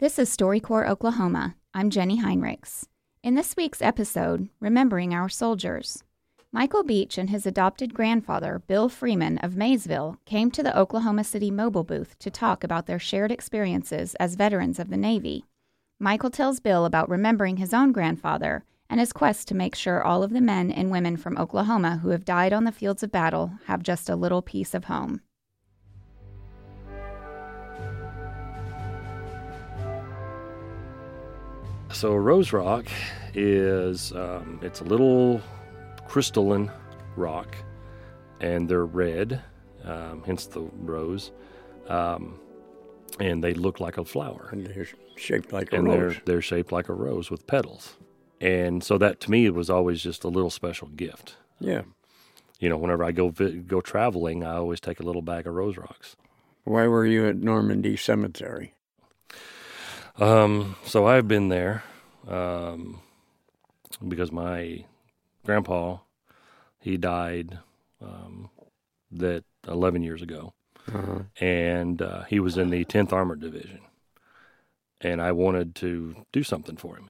This is StoryCorps Oklahoma. I'm Jenny Heinrichs. In this week's episode, Remembering Our Soldiers, Michael Beach and his adopted grandfather, Bill Freeman of Maysville, came to the Oklahoma City mobile booth to talk about their shared experiences as veterans of the Navy. Michael tells Bill about remembering his own grandfather and his quest to make sure all of the men and women from Oklahoma who have died on the fields of battle have just a little piece of home. So Rose Rock is um, it's a little crystalline rock, and they're red, um, hence the rose, um, and they look like a flower. And they're shaped like a and rose. they're they're shaped like a rose with petals, and so that to me was always just a little special gift. Yeah. You know, whenever I go go traveling, I always take a little bag of rose rocks. Why were you at Normandy Cemetery? Um, so I've been there um, because my grandpa he died um, that 11 years ago, Uh-huh. and uh, he was in the 10th Armored Division, and I wanted to do something for him.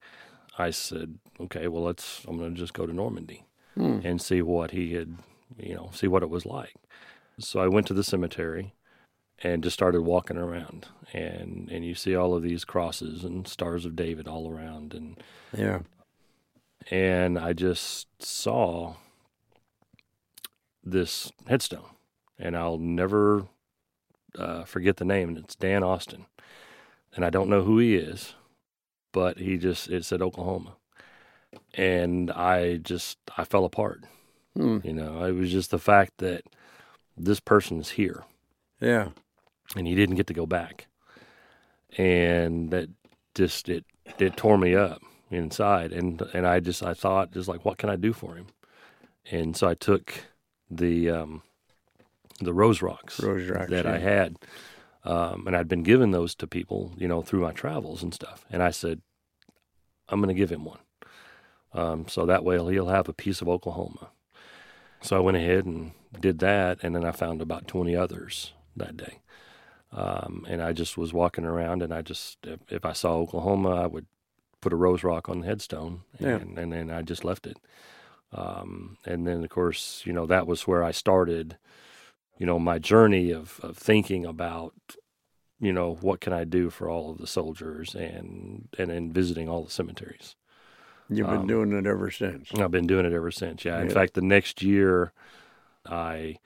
I said, "Okay, well, let's. I'm going to just go to Normandy Hmm. and see what he had, you know, see what it was like." So I went to the cemetery and just started walking around. And and you see all of these crosses and stars of David all around. And Yeah. and I just saw this headstone. And I'll never uh, forget the name. And it's Dan Austin. And I don't know who he is but he just it said Oklahoma. And I just I fell apart. Hmm. you know it was just the fact that this person is here. Yeah. And he didn't get to go back. And that just it it tore me up inside and and I just I thought just like what can I do for him? And so I took the um the rose rocks Rose rocks, that I had um and I'd been giving those to people, you know, through my travels and stuff. And I said I'm going to give him one. Um so that way he'll have a piece of Oklahoma. So I went ahead and did that, and then I found about 20 others that day. Um, and I just was walking around, and I just, if, if I saw Oklahoma, I would put a rose rock on the headstone, Yeah. and, and then I just left it. Um, and then, of course, you know, that was where I started, you know, my journey of, of thinking about, you know, what can I do for all of the soldiers and, and then visiting all the cemeteries. You've been Um, doing it ever since. I've been doing it ever since. Yeah. In Yeah. fact, the next year, I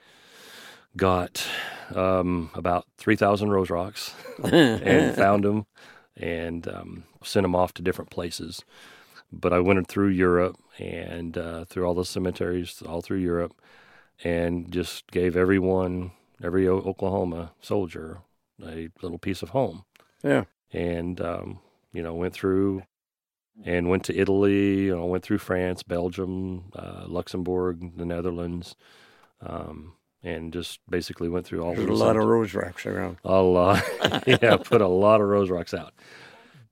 got um, about three thousand rose rocks and found them and um, sent them off to different places. But I went through Europe and uh, through all the cemeteries all through Europe, and just gave everyone, every O- Oklahoma soldier, a little piece of home Yeah. and um, you know went through and went to Italy. You know, went through France, Belgium, uh, Luxembourg, the Netherlands, um, and just basically went through all. There's a lot of rose rocks around. a lot. yeah, put a lot of rose rocks out.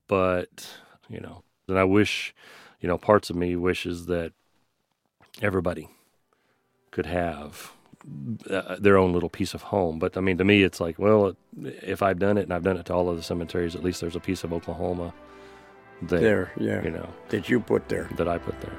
But you know, and I wish, you know, parts of me wishes that everybody could have uh, their own little piece of home. But I mean, to me, it's like, well, if I've done it and I've done it to all of the cemeteries, at least there's a piece of Oklahoma there, There, yeah. you know, That you put there. that I put there.